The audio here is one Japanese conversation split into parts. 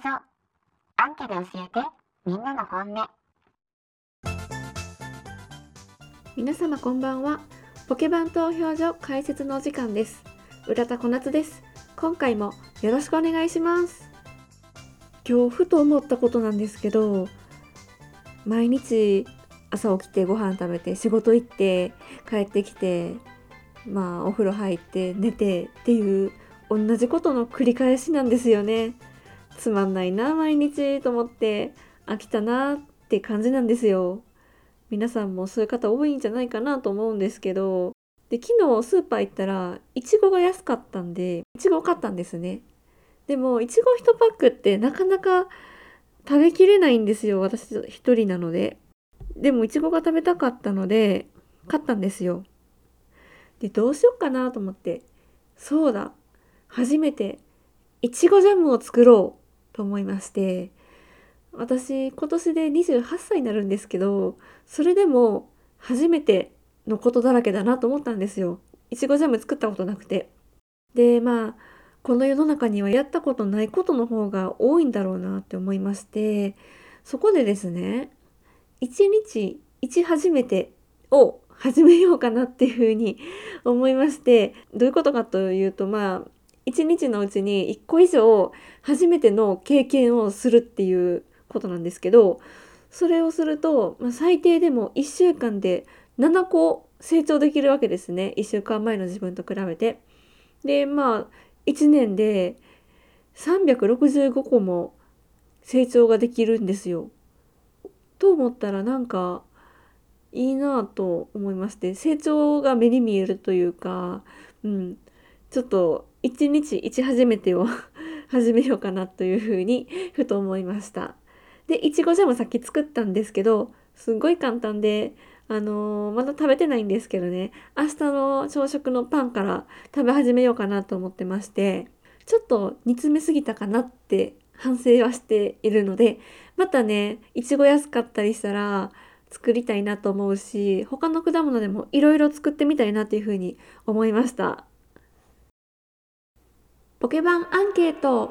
ポケバン投票所アンケで教えて。みんなの本音。皆様こんばんは。ポケバン投票所解説のお時間です。浦田小夏です。今回もよろしくお願いします。今日ふと思ったことなんですけど毎日朝起きてご飯食べて仕事行って帰ってきてまあお風呂入って寝てっていう同じことの繰り返しなんですよねつまんないな毎日と思って飽きたなって感じなんですよ。皆さんもそういう方多いんじゃないかなと思うんですけど。で昨日スーパー行ったらいちごが安かったんでいちご買ったんですね。でもいちご1パックってなかなか食べきれないんですよ。私一人なので。でもいちごが食べたかったので買ったんですよ。でどうしようかなと思って。そうだ。初めていちごジャムを作ろう。と思いまして私今年で28歳になるんですけどそれでも初めてのことだらけだなと思ったんですよ。いちごジャム作ったことなくて。でまあこの世の中にはやったことないことの方が多いんだろうなって思いましてそこでですね一日一初めてを始めようかなっていうふうに思いましてどういうことかというとまあ一日のうちに1個以上初めての経験をするっていうことなんですけどそれをすると、まあ、最低でも1週間で7個成長できるわけですね1週間前の自分と比べて。でまあ1年で365個も成長ができるんですよ。と思ったらなんかいいなと思いまして成長が目に見えるというか、うん、ちょっと一日一初めてを 始めようかなというふうに ふと思いました。でいちごジャムさっき作ったんですけどすごい簡単であのー、まだ食べてないんですけどね明日の朝食のパンから食べ始めようかなと思ってましてちょっと煮詰めすぎたかなって反省はしているのでまたねいちご安かったりしたら作りたいなと思うし他の果物でもいろいろ作ってみたいなっていうふうに思いましたポケバンアンケート。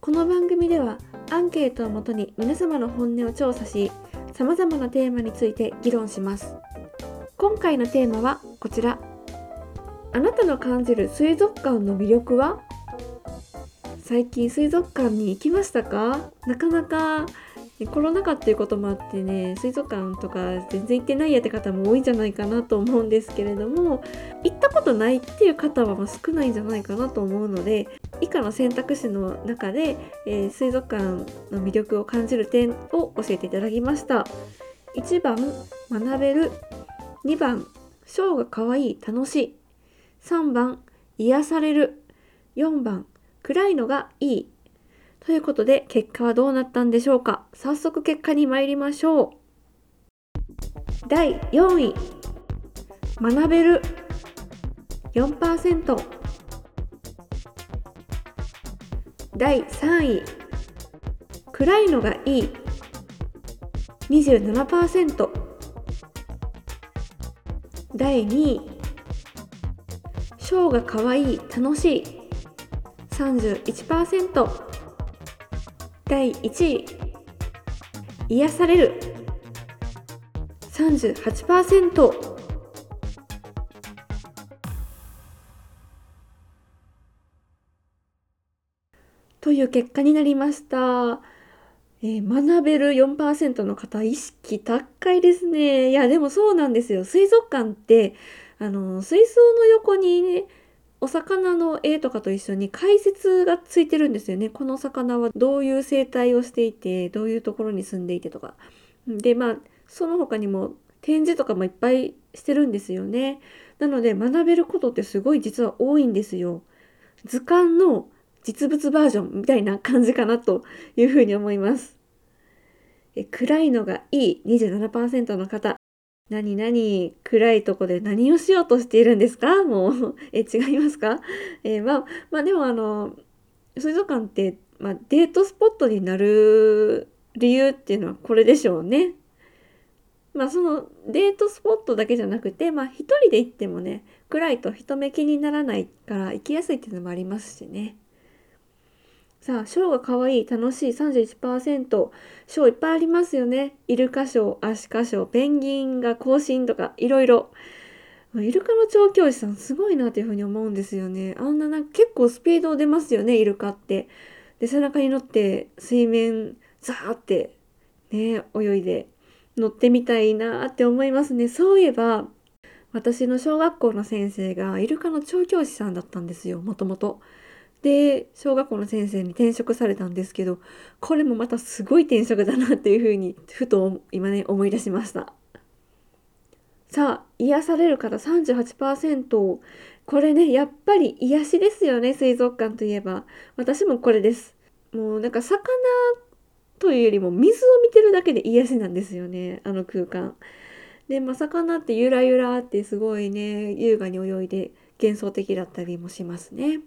この番組ではアンケートをもとに皆様の本音を調査しさまざまなテーマについて議論します。今回のテーマはこちら。あなたの感じる水族館の魅力は？最近水族館に行きましたか？なかなかコロナ禍っていうこともあってね水族館とか全然行ってないやって方も多いんじゃないかなと思うんですけれども行ったことないっていう方は少ないんじゃないかなと思うので以下の選択肢の中で、えー、水族館の魅力を感じる点を教えていただきました。1番学べる。2番ショーがかわいい楽しい。3番癒される。4番暗いのがいい。ということで結果はどうなったんでしょうか。早速結果に参りましょう。第4位。学べる。4%第3位。暗いのがいい。27%第2位。ショーがかわいい楽しい。31%第1位癒される38%という結果になりました。えー、学べる4%の方意識高いですね。いやでもそうなんですよ。水族館ってあの水槽の横にねお魚の絵とかと一緒に解説がついてるんですよね。この魚はどういう生態をしていて、どういうところに住んでいてとか。で、まあ、その他にも展示とかもいっぱいしてるんですよね。なので学べることってすごい実は多いんですよ。図鑑の実物バージョンみたいな感じかなというふうに思います。え暗いのがいい27%の方。何何暗いとこで何をしようとしているんですか？もう え違いますか？えー、まあまあでもあの水族館って、まあ、デートスポットになる理由っていうのはこれでしょうね。まあそのデートスポットだけじゃなくて、まあ一人で行ってもね、暗いと人目気にならないから行きやすいっていうのもありますしね。さあ、ショーが可愛い、楽しい31%。ショーいっぱいありますよね。イルカショー、アシカショー、ペンギンが更新とか、いろいろ。イルカの調教師さんすごいなというふうに思うんですよね。あんななんか結構スピード出ますよね、イルカって。で、背中に乗って水面ザーってね、泳いで乗ってみたいなって思いますね。そういえば、私の小学校の先生がイルカの調教師さんだったんですよ、もともと。で、小学校の先生に転職されたんですけど、これもまたすごい転職だなっていうふうに、ふと今ね、思い出しました。さあ、癒される方38%。これね、やっぱり癒しですよね、水族館といえば。私もこれです。もうなんか魚というよりも水を見てるだけで癒しなんですよね、あの空間。で、まあ、魚ってゆらゆらってすごいね、優雅に泳いで幻想的だったりもしますね。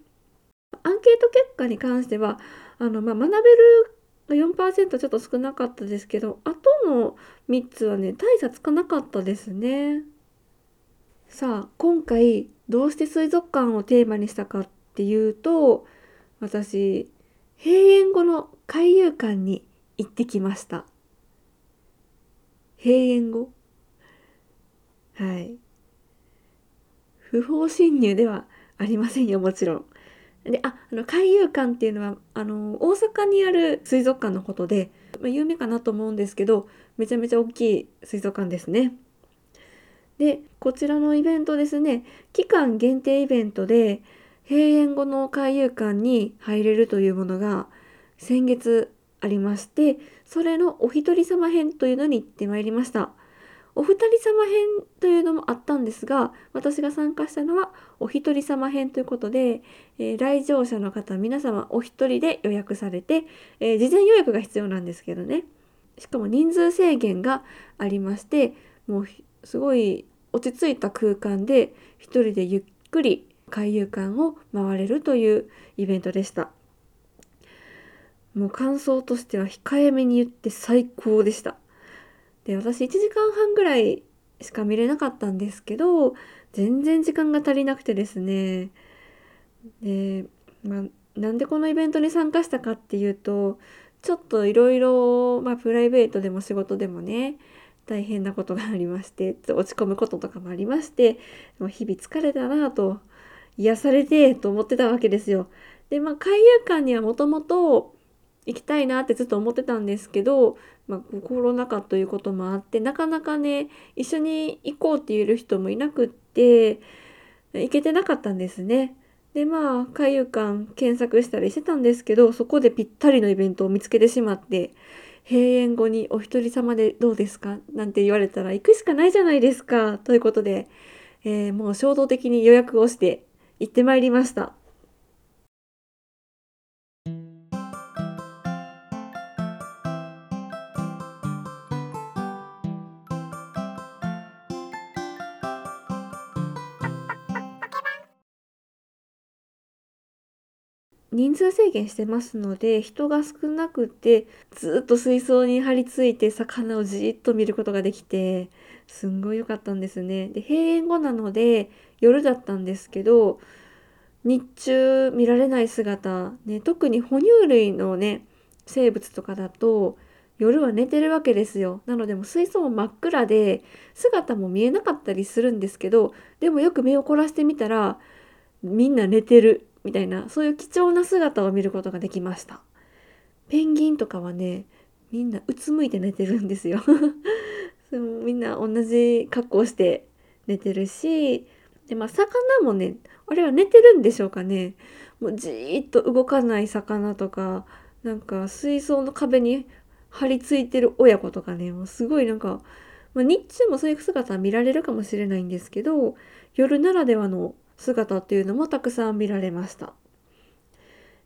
アンケート結果に関しては、あの、まあ、学べる4%ちょっと少なかったですけど、あとの3つはね、大差つかなかったですね。さあ、今回、どうして水族館をテーマにしたかっていうと、私、閉園後の海遊館に行ってきました。閉園後？はい。不法侵入ではありませんよ、もちろん。で、あ、あの、海遊館っていうのは、あの、大阪にある水族館のことで、まあ、有名かなと思うんですけど、めちゃめちゃ大きい水族館ですね。で、こちらのイベントですね、期間限定イベントで、閉園後の海遊館に入れるというものが、先月ありまして、それのお一人様編というのに行ってまいりました。お二人様編というのもあったんですが、私が参加したのはお一人様編ということで、えー、来場者の方皆様お一人で予約されて、えー、事前予約が必要なんですけどね。しかも人数制限がありまして、もうすごい落ち着いた空間で一人でゆっくり海遊館を回れるというイベントでした。もう感想としては控えめに言って最高でした。で、私1時間半ぐらいしか見れなかったんですけど、全然時間が足りなくてですね。で、まあ、なんでこのイベントに参加したかっていうと、ちょっといろいろ、プライベートでも仕事でもね、大変なことがありまして、落ち込むこととかもありまして、もう日々疲れたなと、癒されてと思ってたわけですよ。で、まあ、海遊館にはもともと、行きたいなってずっと思ってたんですけど、まあ、コロナ禍ということもあってなかなかね一緒に行こうって言える人もいなくって行けてなかったんですね。でまあ海遊館検索したりしてたんですけどそこでぴったりのイベントを見つけてしまって閉園後にお一人様でどうですか？なんて言われたら行くしかないじゃないですかということで、えー、もう衝動的に予約をして行ってまいりました。人数制限してますので人が少なくてずっと水槽に張り付いて魚をじっと見ることができてすんごい良かったんですね。で閉園後なので夜だったんですけど日中見られない姿、ね、特に哺乳類のね生物とかだと夜は寝てるわけですよ。なのでも水槽も真っ暗で姿も見えなかったりするんですけどでもよく目を凝らしてみたらみんな寝てるみたいなそういう貴重な姿を見ることができました。ペンギンとかはねみんなうつむいて寝てるんですよ。みんな同じ格好して寝てるしでまあ魚もねあれは寝てるんでしょうかね。もうじーっと動かない魚とかなんか水槽の壁に張り付いてる親子とかねもうすごいなんか、まあ、日中もそういう姿は見られるかもしれないんですけど夜ならではの姿っていうのもたくさん見られました。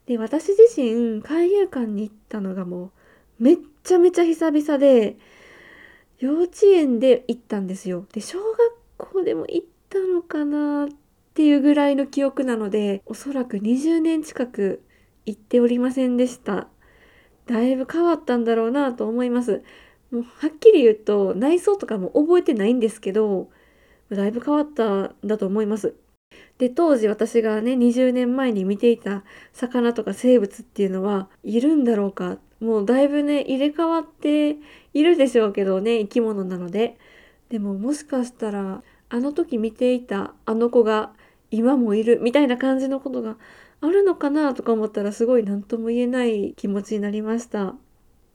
で、私自身、海遊館に行ったのがもう、めっちゃめちゃ久々で、幼稚園で行ったんですよ。で、小学校でも行ったのかなっていうぐらいの記憶なので、おそらく20年近く行っておりませんでした。だいぶ変わったんだろうなと思います。もうはっきり言うと内装とかも覚えてないんですけどだいぶ変わったんだと思います。で当時私がね20年前に見ていた魚とか生物っていうのはいるんだろうか。もうだいぶね入れ替わっているでしょうけどね生き物なので。でももしかしたらあの時見ていたあの子が今もいるみたいな感じのことがあるのかなとか思ったらすごい何とも言えない気持ちになりました。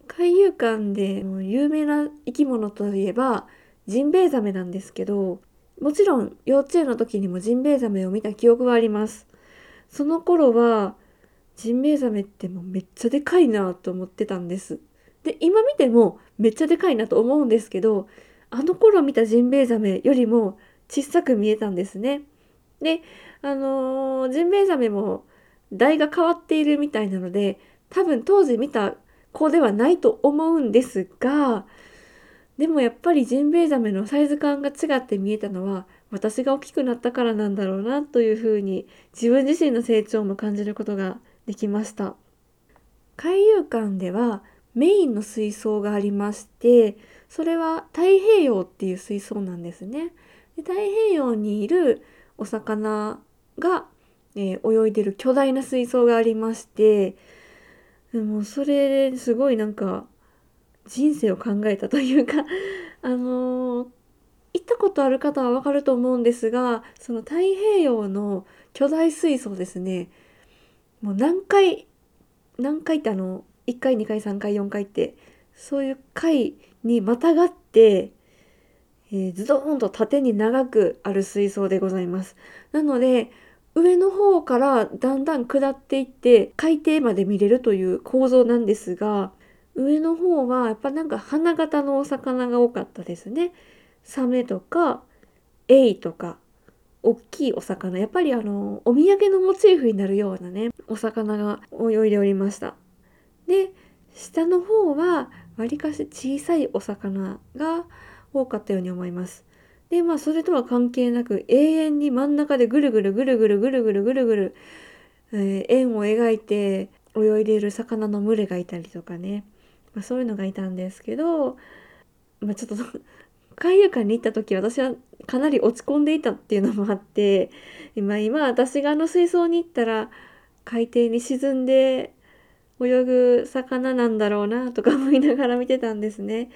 海遊館で有名な生き物といえばジンベエザメなんですけどもちろん幼稚園の時にもジンベエザメを見た記憶はあります。その頃はジンベエザメってもうめっちゃでかいなと思ってたんです。で今見てもめっちゃでかいなと思うんですけどあの頃見たジンベエザメよりも小さく見えたんですね。であのー、ジンベエザメも台が変わっているみたいなので多分当時見た子ではないと思うんですがでもやっぱりジンベエザメのサイズ感が違って見えたのは私が大きくなったからなんだろうなというふうに自分自身の成長も感じることができました。海遊館ではメインの水槽がありましてそれは太平洋っていう水槽なんですね。で太平洋にいるお魚が、えー、泳いでる巨大な水槽がありましてでもそれすごいなんか人生を考えたというか あのー、行ったことある方はわかると思うんですがその太平洋の巨大水槽ですねもう何回何回ってあの1回2回3回4回ってそういう回にまたがって、えー、ズドーンと縦に長くある水槽でございます。なので上の方からだんだん下っていって海底まで見れるという構造なんですが上の方はやっぱなんか花形のお魚が多かったですね。サメとかエイとか大きいお魚やっぱりあのお土産のモチーフになるようなねお魚が泳いでおりました。で下の方はわりかし小さいお魚が多かったように思います。でまあそれとは関係なく永遠に真ん中でぐるぐるぐるぐるぐるぐるぐるぐる、えー、円を描いて泳いでいる魚の群れがいたりとかねまあ、そういうのがいたんですけど、まあ、ちょっと海遊館に行った時私はかなり落ち込んでいたっていうのもあって今今私があの水槽に行ったら海底に沈んで泳ぐ魚なんだろうなとか思いながら見てたんですね。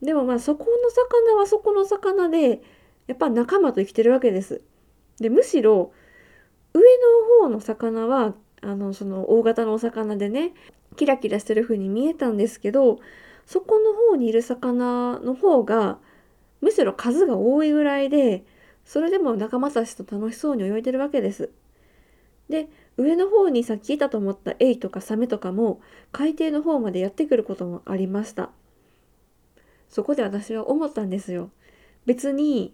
でもまあそこの魚はそこの魚でやっぱ仲間と生きてるわけです。でむしろ上の方の魚はあのその大型のお魚でねキラキラしてる風に見えたんですけどそこの方にいる魚の方がむしろ数が多いぐらいでそれでも仲間たちと楽しそうに泳いでるわけです。で上の方にさっきいたと思ったエイとかサメとかも海底の方までやってくることもありました。そこで私は思ったんですよ。別に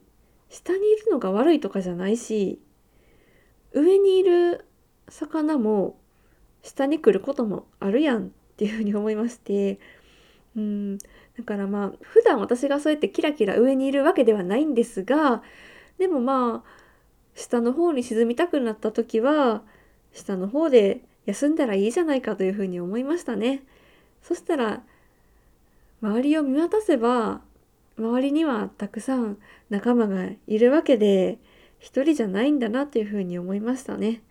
下にいるのが悪いとかじゃないし上にいる魚も下に来ることもあるやんっていうふうに思いましてうんだからまあ普段私がそうやってキラキラ上にいるわけではないんですがでもまあ下の方に沈みたくなった時は下の方で休んだらいいじゃないかというふうに思いましたね。そしたら周りを見渡せば周りにはたくさん仲間がいるわけで一人じゃないんだなというふうに思いましたね。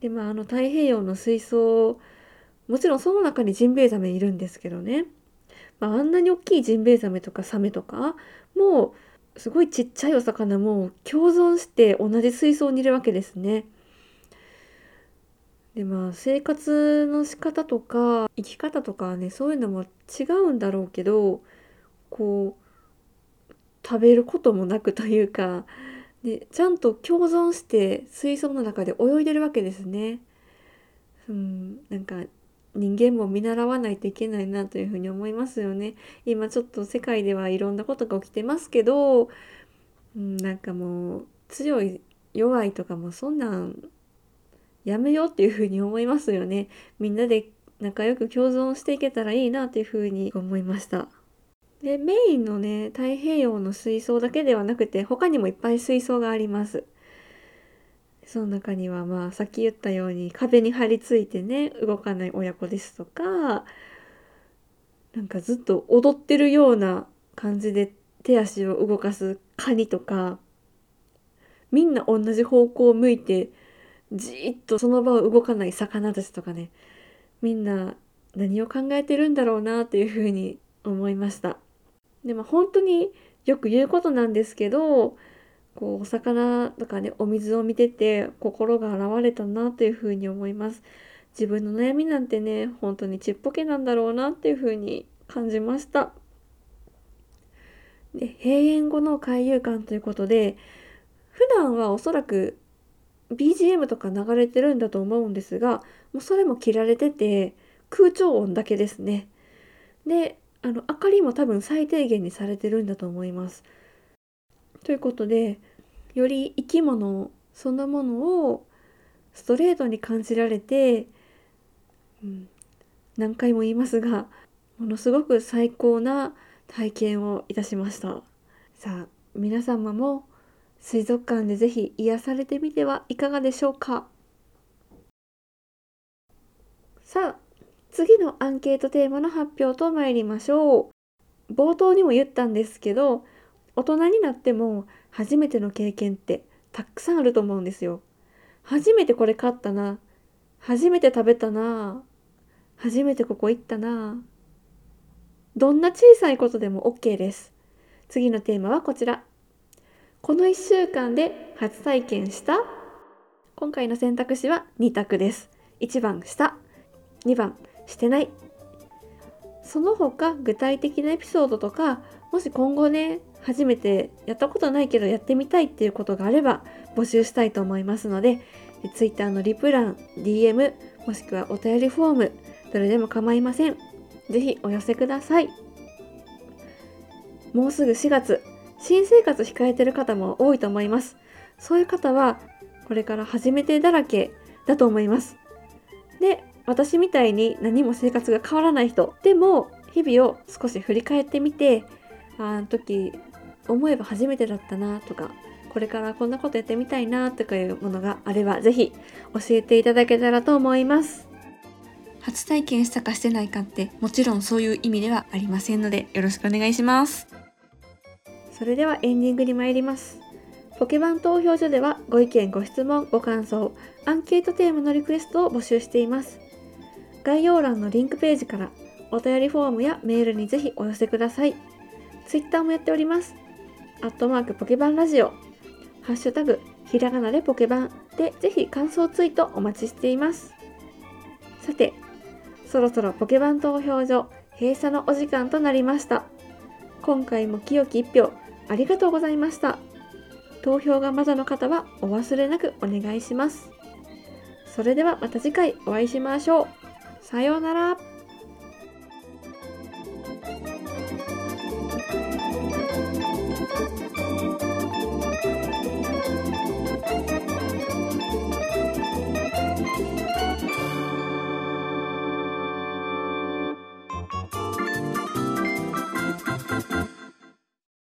でまああの太平洋の水槽もちろんその中にジンベエザメいるんですけどね、まあ、あんなに大きいジンベエザメとかサメとかもうすごいちっちゃいお魚も共存して同じ水槽にいるわけですね。でまあ生活の仕方とか生き方とかねそういうのも違うんだろうけどこう食べることもなくというかでちゃんと共存して水槽の中で泳いでるわけですね。うん、なんか人間も見習わないといけないなというふうに思いますよね。今ちょっと世界ではいろんなことが起きてますけど、うん、なんかもう強い弱いとかもそんなんやめようっていうふうに思いますよね。みんなで仲良く共存していけたらいいなというふうに思いました。でメインのね太平洋の水槽だけではなくて他にもいっぱい水槽があります。その中にはまあさっき言ったように壁に張り付いてね動かない親子ですとかなんかずっと踊ってるような感じで手足を動かすカニとかみんな同じ方向を向いてじーっとその場を動かない魚たちとかねみんな何を考えてるんだろうなっていうふうに思いました。でも本当によく言うことなんですけどこうお魚とかねお水を見てて心が洗われたなというふうに思います。自分の悩みなんてね本当にちっぽけなんだろうなっていうふうに感じました。で閉園後の海遊館ということで普段はおそらく BGM とか流れてるんだと思うんですがもうそれも切られてて空調音だけですね。であの明かりも多分最低限にされてるんだと思います。ということでより生き物そのものをストレートに感じられて、うん、何回も言いますがものすごく最高な体験をいたしました。さあ皆様も水族館でぜひ癒されてみてはいかがでしょうか。さあ次のアンケートテーマの発表と参りましょう。冒頭にも言ったんですけど大人になっても初めての経験ってたくさんあると思うんですよ。初めてこれ買ったな。初めて食べたな。初めてここ行ったな。どんな小さいことでも OK です。次のテーマはこちら。この1週間で初体験した今回の選択肢は2択です。1番した2番してないその他具体的なエピソードとかもし今後ね初めてやったことないけどやってみたいっていうことがあれば募集したいと思いますので Twitter のリプ欄 DM もしくはお便りフォームどれでも構いません是非お寄せくださいもうすぐ4月新生活控えてる方も多いと思います。そういう方はこれから初めてだらけだと思います。で、私みたいに何も生活が変わらない人でも日々を少し振り返ってみて、あの時思えば初めてだったなとか、これからこんなことやってみたいなとかいうものがあればぜひ教えていただけたらと思います。初体験したかしてないかってもちろんそういう意味ではありませんのでよろしくお願いします。それではエンディングに参ります。ポケバン投票所ではご意見、ご質問、ご感想、アンケートテーマのリクエストを募集しています。概要欄のリンクページからお便りフォームやメールにぜひお寄せください。Twitter もやっております。アットマークポケバンラジオ、ハッシュタグひらがなでポケバンでぜひ感想ツイートお待ちしています。さて、そろそろポケバン投票所閉鎖のお時間となりました。今回も清き一票ありがとうございました。投票がまだの方はお忘れなくお願いします。それではまた次回お会いしましょう。さようなら。